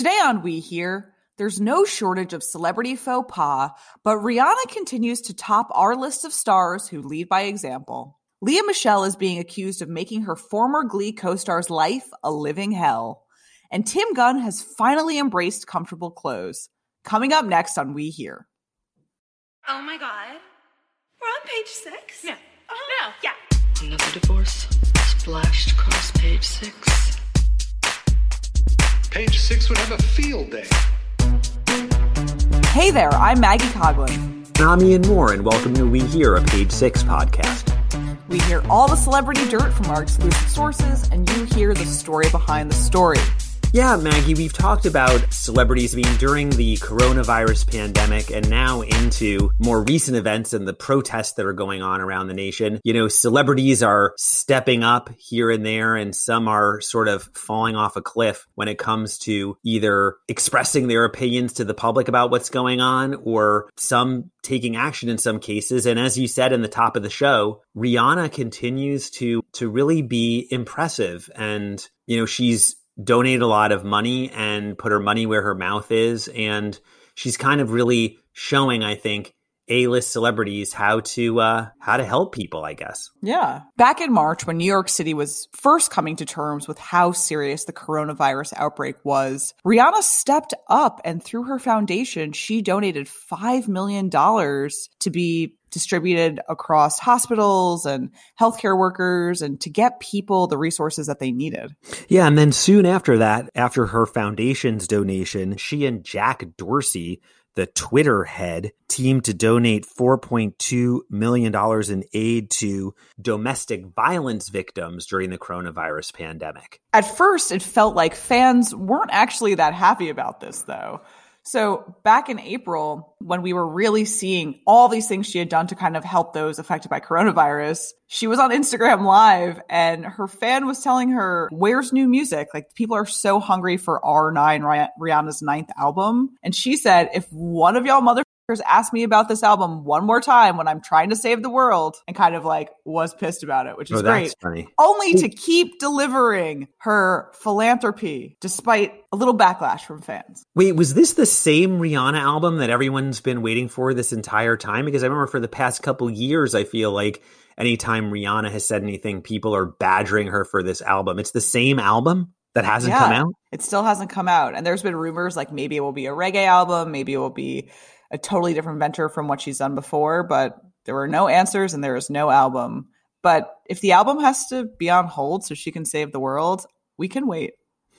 Today on We Hear, there's no shortage of celebrity faux pas, but Rihanna continues to top our list of stars who lead by example. Lea Michele is being accused of making her former Glee co star's life a living hell. And Tim Gunn has finally embraced comfortable clothes. Coming up next on We Hear. Oh my god. We're on page six? Yeah. Uh-huh. Yeah. Another divorce splashed across page six. Page six would have a field day. Hey there, I'm Maggie Coughlin. And I'm Ian Moore, and welcome to We Hear, a Page Six podcast. We hear all the celebrity dirt from our exclusive sources, and you hear the story behind the story. Yeah, Maggie, we've talked about celebrities. being during the coronavirus pandemic and now into more recent events and the protests that are going on around the nation, you know, celebrities are stepping up here and there, and some are sort of falling off a cliff when it comes to either expressing their opinions to the public about what's going on or some taking action in some cases. And as you said in the top of the show, Rihanna continues to to really be impressive. And, you know, she's donate a lot of money and put her money where her mouth is. And she's kind of really showing, I think, a-list celebrities how to uh, how to help people, I guess. Yeah. Back in March, when New York City was first coming to terms with how serious the coronavirus outbreak was, Rihanna stepped up and through her foundation, she donated $5 million to be distributed across hospitals and healthcare workers and to get people the resources that they needed. Yeah, and then soon after that, after her foundation's donation, she and Jack Dorsey, the Twitter head, teamed to donate $4.2 million in aid to domestic violence victims during the coronavirus pandemic. At first, it felt like fans weren't actually that happy about this, though. So back in April, when we were really seeing all these things she had done to kind of help those affected by coronavirus, she was on Instagram live and her fan was telling her, where's new music? Like people are so hungry for R9, Rihanna's ninth album. And she said, if one of y'all mother ask me about this album one more time when I'm trying to save the world and kind of like was pissed about it, which is oh, great. Funny. Only to keep delivering her philanthropy despite a little backlash from fans. Wait, was this the same Rihanna album that everyone's been waiting for this entire time? Because I remember for the past couple years, I feel like anytime Rihanna has said anything, people are badgering her for this album. It's the same album that hasn't yeah, come out? It still hasn't come out. And there's been rumors like maybe it will be a reggae album, maybe it will be a totally different venture from what she's done before, but there were no answers and there is no album. But if the album has to be on hold so she can save the world, we can wait.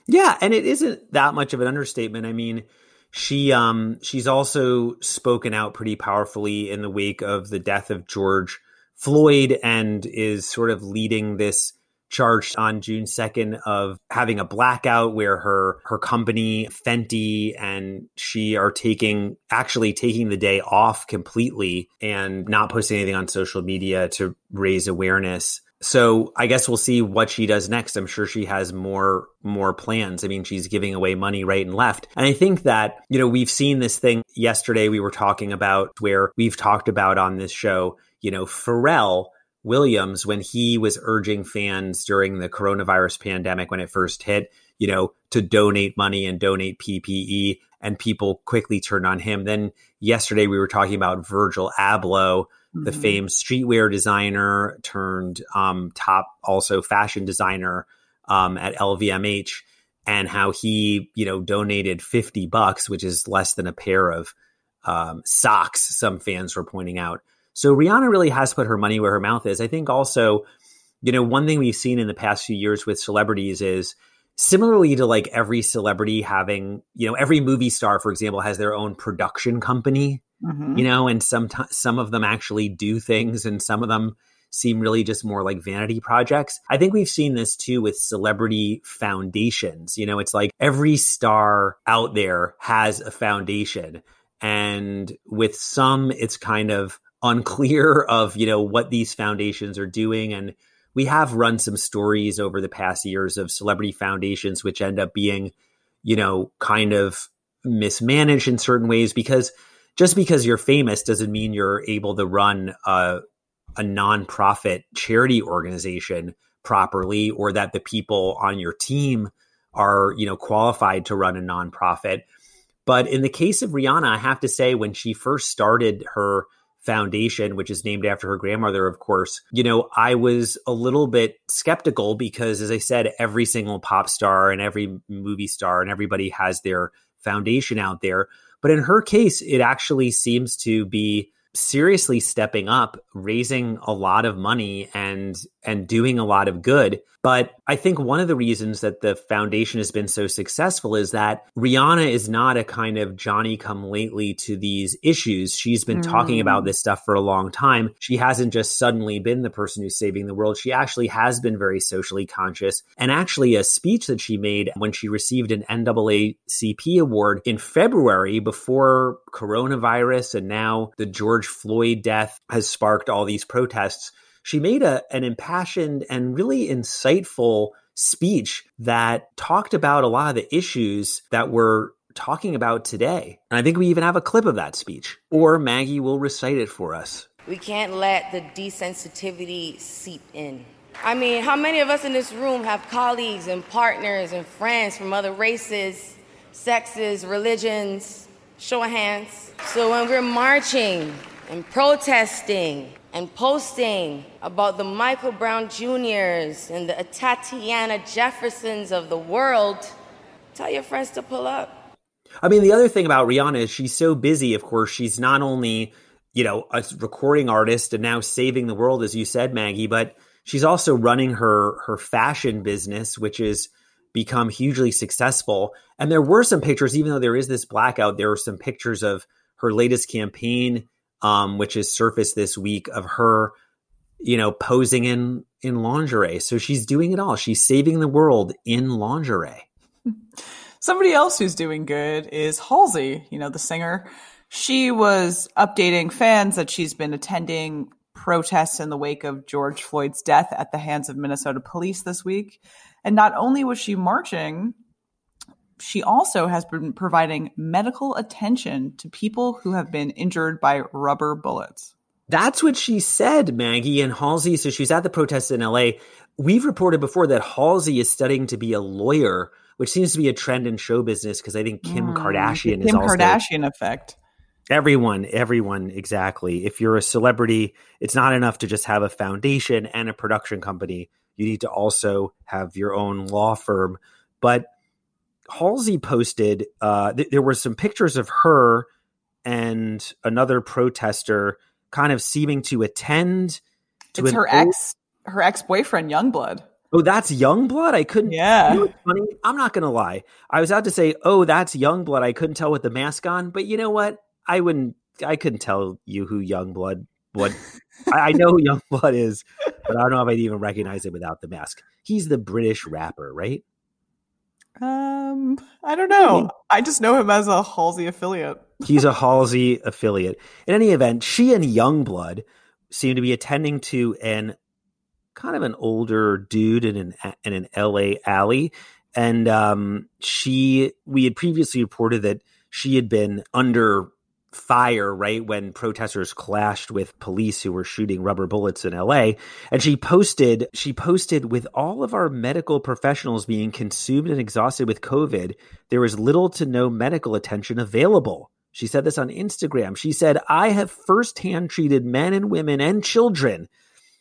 Yeah, and it isn't that much of an understatement. I mean, she um she's also spoken out pretty powerfully in the wake of the death of George Floyd and is sort of leading this charged on June 2nd of having a blackout where her her company Fenty and she are taking actually taking the day off completely and not posting anything on social media to raise awareness. So I guess we'll see what she does next. I'm sure she has more more plans. I mean, she's giving away money right and left. And I think that, you know, we've seen this thing yesterday we were talking about where we've talked about on this show, you know, Pharrell Williams when he was urging fans during the coronavirus pandemic when it first hit, you know, to donate money and donate PPE, and people quickly turned on him. Then yesterday we were talking about Virgil Abloh, mm-hmm. the famed streetwear designer turned um, top also fashion designer um, at LVMH, and how he, you know, donated fifty bucks, which is less than a pair of um, socks. Some fans were pointing out so Rihanna really has put her money where her mouth is. I think also, you know, one thing we've seen in the past few years with celebrities is similarly to like every celebrity having, you know, every movie star, for example, has their own production company, mm-hmm. you know, and some some of them actually do things and some of them seem really just more like vanity projects. I think we've seen this too with celebrity foundations. You know, it's like every star out there has a foundation. And with some, it's kind of unclear of you know what these foundations are doing and we have run some stories over the past years of celebrity foundations which end up being you know kind of mismanaged in certain ways because just because you're famous doesn't mean you're able to run a, a nonprofit charity organization properly or that the people on your team are, you know, qualified to run a nonprofit. But in the case of Rihanna, I have to say, when she first started her foundation, which is named after her grandmother, of course, you know, I was a little bit skeptical because, as I said, every single pop star and every movie star and everybody has their foundation out there. But in her case, it actually seems to be seriously stepping up, raising a lot of money and and doing a lot of good. But I think one of the reasons that the foundation has been so successful is that Rihanna is not a kind of Johnny come lately to these issues. She's been mm. talking about this stuff for a long time. She hasn't just suddenly been the person who's saving the world. She actually has been very socially conscious. And actually, a speech that she made when she received an NAACP award in February before coronavirus and now the George Floyd death has sparked all these protests she made a, an impassioned and really insightful speech that talked about a lot of the issues that we're talking about today. And I think we even have a clip of that speech, or Maggie will recite it for us. We can't let the desensitivity seep in. I mean, how many of us in this room have colleagues and partners and friends from other races, sexes, religions? Show of hands. So when we're marching and protesting and posting about the Michael Brown Juniors and the Atatiana Jeffersons of the world, tell your friends to pull up. I mean, the other thing about Rihanna is she's so busy. Of course, she's not only, you know, a recording artist and now saving the world, as you said, Maggie, but she's also running her her fashion business, which has become hugely successful. And there were some pictures, even though there is this blackout, there were some pictures of her latest campaign um, which is surfaced this week of her, you know, posing in in lingerie. So she's doing it all. She's saving the world in lingerie. Somebody else who's doing good is Halsey, you know, the singer. She was updating fans that she's been attending protests in the wake of George Floyd's death at the hands of Minnesota police this week. And not only was she marching, she also has been providing medical attention to people who have been injured by rubber bullets. That's what she said, Maggie and Halsey. So she's at the protests in LA. We've reported before that Halsey is studying to be a lawyer, which seems to be a trend in show business because I think Kim mm, Kardashian Kim is also Kim Kardashian effect. Everyone, everyone, exactly. If you're a celebrity, it's not enough to just have a foundation and a production company. You need to also have your own law firm. But Halsey posted uh, th- there were some pictures of her and another protester kind of seeming to attend to it's her old- ex her ex boyfriend Yungblud. Oh, that's Yungblud. I couldn't. Yeah. You know funny? I'm not gonna lie. I was out to say, oh, that's Yungblud. I couldn't tell with the mask on, but you know what? I wouldn't. I couldn't tell you who Yungblud. What I, I know who Yungblud is, but I don't know if I'd even recognize him without the mask. He's the British rapper, right? Um, I don't know. I just know him as a Halsey affiliate. He's a Halsey affiliate. In any event, she and Yungblud seem to be attending to an kind of an older dude in an in an LA alley, and um, she we had previously reported that she had been under fire right when protesters clashed with police who were shooting rubber bullets in LA and she posted she posted with all of our medical professionals being consumed and exhausted with covid there is little to no medical attention available. She said this on Instagram. She said i have firsthand treated men and women and children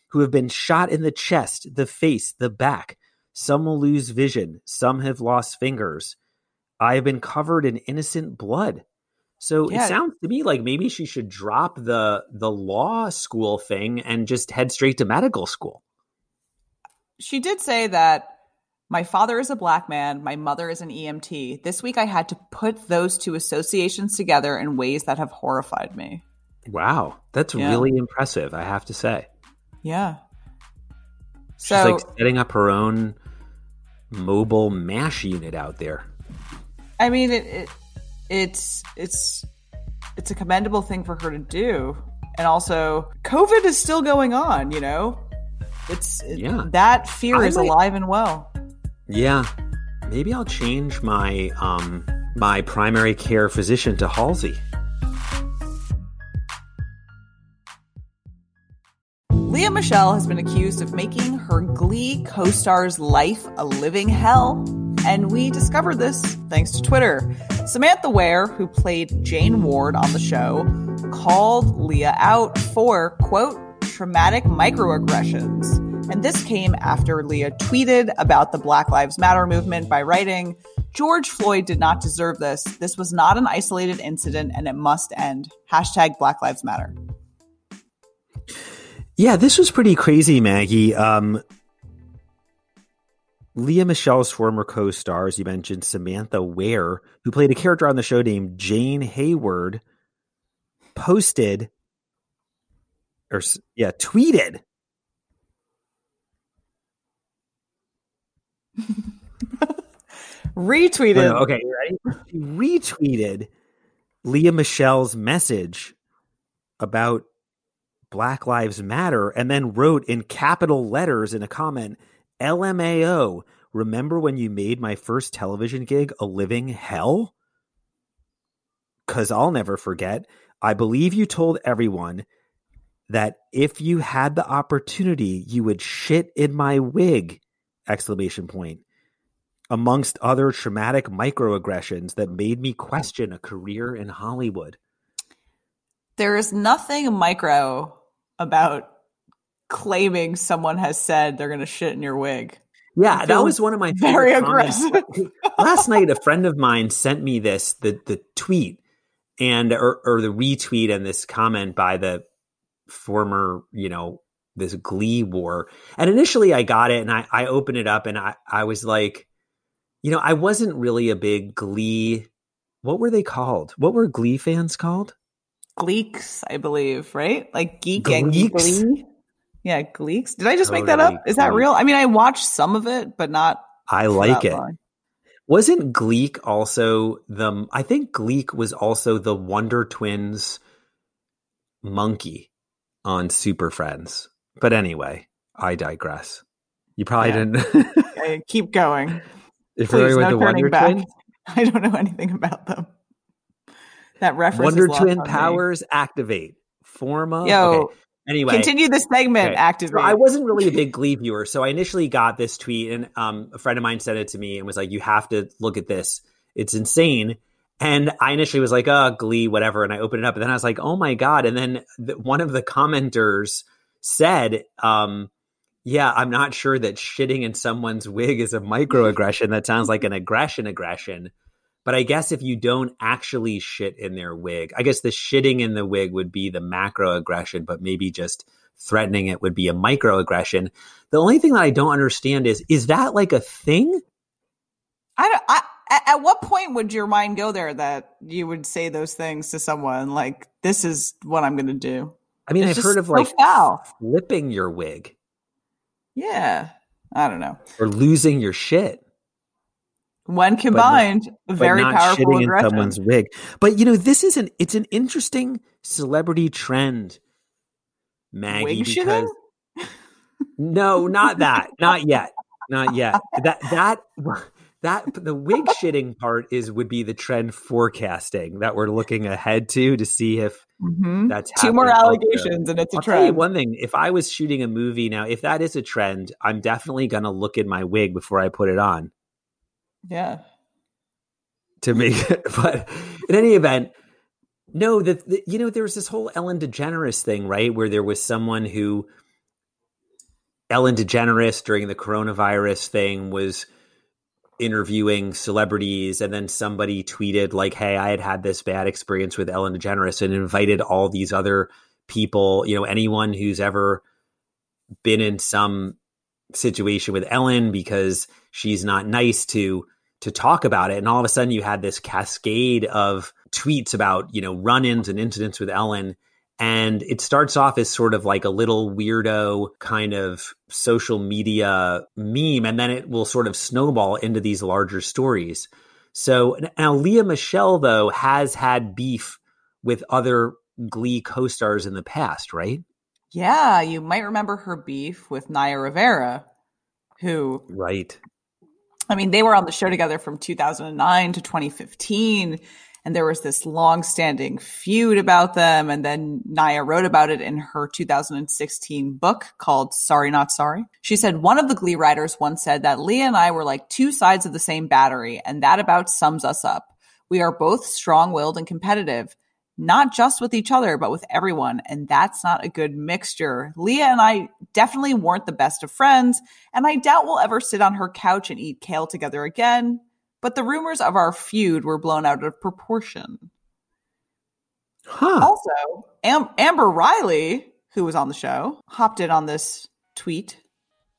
who have been shot in the chest the face the back. Some will lose vision. Some have lost fingers. I have been covered in innocent blood so yeah. it sounds to me like maybe she should drop the the law school thing and just head straight to medical school. She did say that my father is a black man, my mother is an EMT. This week I had to put those two associations together in ways that have horrified me. Wow, that's yeah. really impressive, I have to say. Yeah. She's so, like setting up her own mobile mash unit out there. I mean, it, it it's it's it's a commendable thing for her to do. And also, COVID is still going on. You know, it's yeah. that fear I is might, alive and well. Yeah, maybe I'll change my um my primary care physician to Halsey. Lea Michele has been accused of making her Glee co star's life a living hell And we discovered this thanks to Twitter. Samantha Ware, who played Jane Ward on the show, called Lea out for, quote, traumatic microaggressions. And this came after Lea tweeted about the Black Lives Matter movement by writing, George Floyd did not deserve this. This was not an isolated incident and it must end. Hashtag Black Lives Matter. Yeah, this was pretty crazy, Maggie. Um, Lea Michele's former co-star, as you mentioned, Samantha Ware, who played a character on the show named Jane Hayward, posted or yeah, tweeted. Retweeted. Oh, no, okay? Retweeted Lea Michele's message about Black Lives Matter and then wrote in capital letters in a comment, LMAO, remember when you made my first television gig a living hell? Because I'll never forget. I believe you told everyone that if you had the opportunity, you would shit in my wig! Exclamation point. Amongst other traumatic microaggressions that made me question a career in Hollywood. There is nothing micro about claiming someone has said they're going to shit in your wig. Yeah, that was one of my very aggressive. Last night, a friend of mine sent me this the the tweet and or, or the retweet and this comment by the former, you know, this Glee war. And initially, I got it and I I opened it up and I I was like, you know, I wasn't really a big Glee. What were they called? What were Glee fans called? Gleeks, I believe, right? Like geek Gleeks? and glee. Yeah, Gleeks. Did I just make that up? Is that real? I mean, I watched some of it, but not. I like it. long. Wasn't Gleek also the? I think Gleek was also the Wonder Twins monkey on Super Friends. But anyway, I digress. You probably Yeah. didn't. Okay, keep going. if Please, no the turning Wonder back. Twins, I don't know anything about them. That reference. Wonder Twin on me. powers activate. Forma. Yo, okay. Anyway, Continue the segment. Okay. Activate. So I wasn't really a big Glee viewer, so I initially got this tweet, and um, a friend of mine sent it to me and was like, "You have to look at this. It's insane." And I initially was like, "Oh, Glee, whatever." And I opened it up, and then I was like, "Oh my god!" And then the, one of the commenters said, um, "Yeah, I'm not sure that shitting in someone's wig is a microaggression. That sounds like an aggression aggression." But I guess if you don't actually shit in their wig, I guess the shitting in the wig would be the macro aggression, but maybe just threatening it would be a microaggression. The only thing that I don't understand is is that like a thing? I don't. I, at, at what point would your mind go there that you would say those things to someone like, "This is what I'm going to do"? I mean, It's I've heard of so like foul. flipping your wig Yeah, I don't know. or losing your shit. When combined, but very not powerful shitting aggression. in someone's wig. But you know, this is an it's an interesting celebrity trend, Maggie. Wig because shitting? no, not that, not yet, not yet. That that that the wig shitting part is would be the trend forecasting that we're looking ahead to to see if Mhm. that's Two more also. allegations, and it's a I'll trend. one thing: if I was shooting a movie now, if that is a trend, I'm definitely going to look at my wig before I put it on. Yeah. to me. But in any event, no, that you know, there was this whole Ellen DeGeneres thing, right? Where there was someone who Ellen DeGeneres during the coronavirus thing was interviewing celebrities and then somebody tweeted like hey i had had this bad experience with ellen degeneres and invited all these other people you know anyone who's ever been in some situation with ellen because she's not nice to to talk about it. And all of a sudden you had this cascade of tweets about you know run-ins and incidents with ellen. And it starts off as sort of like a little weirdo kind of social media meme and then it will sort of snowball into these larger stories. So now lea michele though has had beef with other glee co-stars in the past right Yeah, you might remember her beef with Naya Rivera, who, right I mean, they were on the show together from 2009 to 2015. And there was this long standing feud about them. And then Naya wrote about it in her 2016 book called Sorry Not Sorry. She said one of the Glee writers once said that Lea and I were like two sides of the same battery. And that about sums us up. We are both strong willed and competitive not just with each other, but with everyone. And that's not a good mixture. Lea and I definitely weren't the best of friends, and I doubt we'll ever sit on her couch and eat kale together again. But the rumors of our feud were blown out of proportion. Huh. Also, Am- Amber Riley, who was on the show, hopped in on this tweet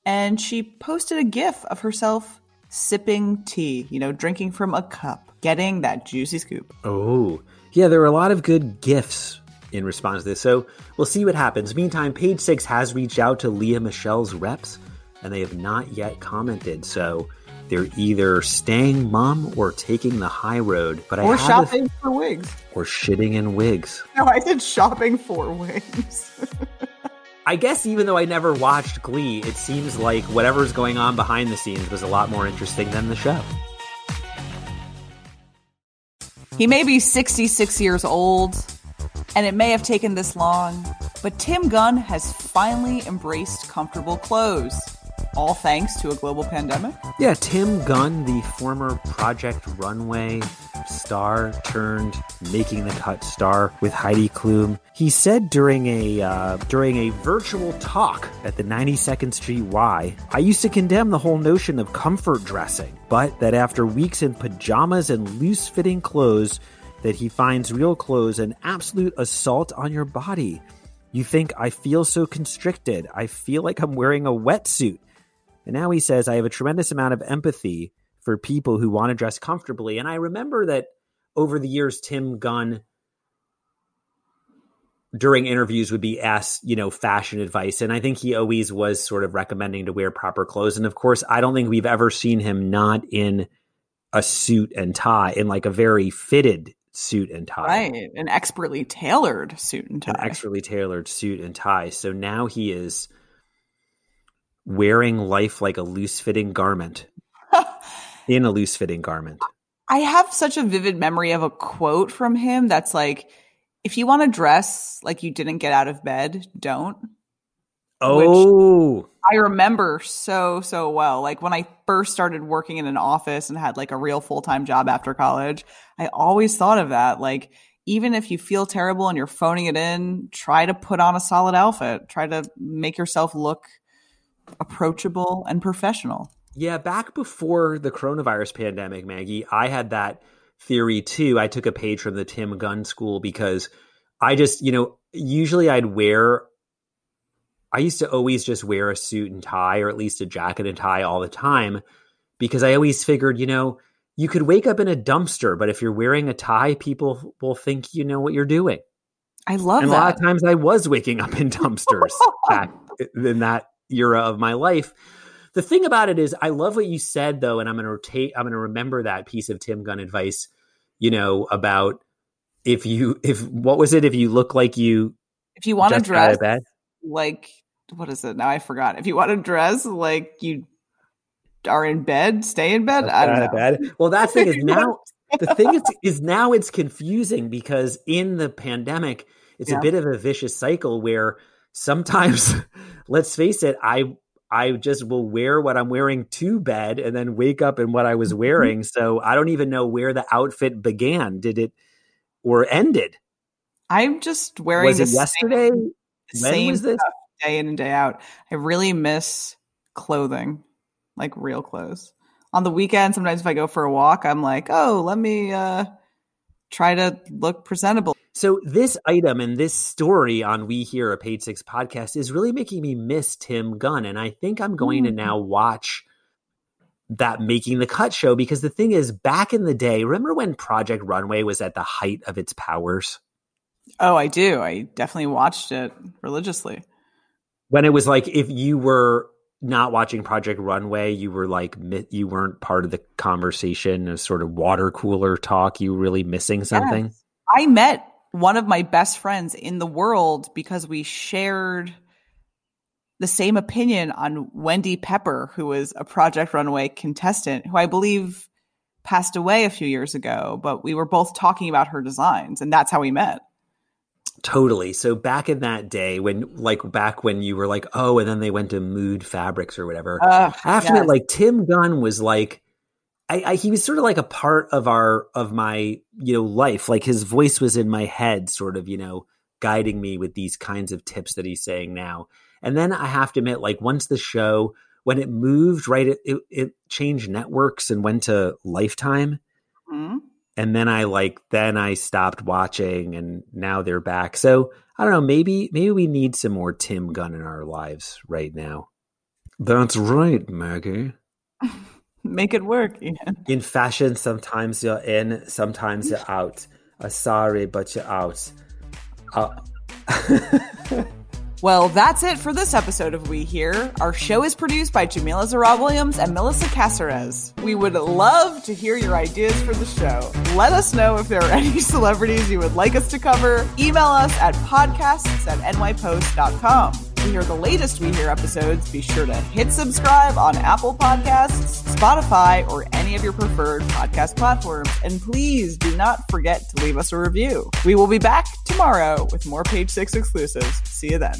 and she posted a gif of herself sipping tea, you know, drinking from a cup, getting that juicy scoop. Oh, yeah, there are a lot of good gifts in response to this. So we'll see what happens. Meantime, Page Six has reached out to Lea Michele's reps, and they have not yet commented. So they're either staying mum or taking the high road. But I Or a- shopping for wigs. or shitting in wigs. No, I said shopping for wigs. I guess even though I never watched Glee, it seems like whatever's going on behind the scenes was a lot more interesting than the show. He may be 66 years old, and it may have taken this long, but Tim Gunn has finally embraced comfortable clothes. All thanks to a global pandemic. Yeah, Tim Gunn, the former Project Runway star turned Making the Cut star with Heidi Klum, he said during a uh, during a virtual talk at the 92nd Street Y, I used to condemn the whole notion of comfort dressing, but that after weeks in pajamas and loose-fitting clothes, that he finds real clothes an absolute assault on your body. You think I feel so constricted. I feel like I'm wearing a wetsuit. And now he says, I have a tremendous amount of empathy for people who want to dress comfortably. And I remember that over the years, Tim Gunn, during interviews, would be asked, you know, fashion advice. And I think he always was sort of recommending to wear proper clothes. And of course, I don't think we've ever seen him not in a suit and tie, in like a very fitted suit and tie. Right. An expertly tailored suit and tie. An expertly tailored suit and tie. So now he is wearing life like a loose fitting garment in a loose fitting garment. I have such a vivid memory of a quote from him that's like, if you want to dress like you didn't get out of bed, don't. Oh, I remember so, so well. Like when I first started working in an office and had like a real full time job after college, I always thought of that. Like, even if you feel terrible and you're phoning it in, try to put on a solid outfit. Try to make yourself look approachable and professional. Yeah. Back before the coronavirus pandemic, Maggie, I had that theory too. I took a page from the Tim Gunn school because I just, you know, usually I'd wear, I used to always just wear a suit and tie or at least a jacket and tie all the time because I always figured, you know, you could wake up in a dumpster, but if you're wearing a tie, people will think you know what you're doing. I love and a lot of times I was waking up in dumpsters back in that era of my life. The thing about it is, I love what you said though, and I'm going to rotate. I'm going to remember that piece of Tim Gunn advice. You know about if you if what was it if you look like you if you want to just got out dress like what is it now? I forgot. If you want to dress like you are in bed, stay in bed. I don't know. Well, that thing is now the thing is, is now it's confusing because in the pandemic, it's Yeah. a bit of a vicious cycle where sometimes, let's face it, I I just will wear what I'm wearing to bed and then wake up in what I Mm-hmm. was wearing. So I don't even know where the outfit began. Did it or ended? I'm just wearing Was the it same- yesterday? When same was this? stuff day in and day out. I really miss clothing, like real clothes. On the weekend, sometimes if I go for a walk, I'm like, oh, let me uh try to look presentable. So this item and this story on We Hear a Page Six podcast is really making me miss Tim Gunn, and I think I'm going to Mm. now watch that Making the Cut show because the thing is, back in the day, remember when Project Runway was at the height of its powers? Oh, I do. I definitely watched it religiously. When it was like if you were not watching Project Runway, you were like you weren't part of the conversation, a sort of water cooler talk. You were really missing something. Yes. I met one of my best friends in the world because we shared the same opinion on Wendy Pepper, who was a Project Runway contestant, who I believe passed away a few years ago, but we were both talking about her designs, and that's how we met. Totally. So back in that day, when like back when you were like, oh, and then they went to Mood Fabrics or whatever. Ugh, After yes. it, like Tim Gunn was like, I, I he was sort of like a part of our of my you know life. Like his voice was in my head, sort of you know guiding me with these kinds of tips that he's saying now. And then I have to admit, like once the show when it moved, right, it it, it changed networks and went to Lifetime Mhm. and then I like then I stopped watching and now they're back. So I don't know, maybe maybe we need some more Tim Gunn in our lives right now. That's right, Maggie. Make it work, Ian. In fashion, sometimes you're in, sometimes you're out. Uh, sorry, but you're out. Uh, Well, that's it for this episode of We Hear. Our show is produced by Jamila Zarab Williams and Melissa Caceres. We would love to hear your ideas for the show. Let us know if there are any celebrities you would like us to cover. Email us at podcasts at nypost.com. To hear the latest We Hear episodes, be sure to hit subscribe on Apple Podcasts, Spotify, or any of your preferred podcast platforms. And please do not forget to leave us a review. We will be back tomorrow with more Page Six exclusives. See you then.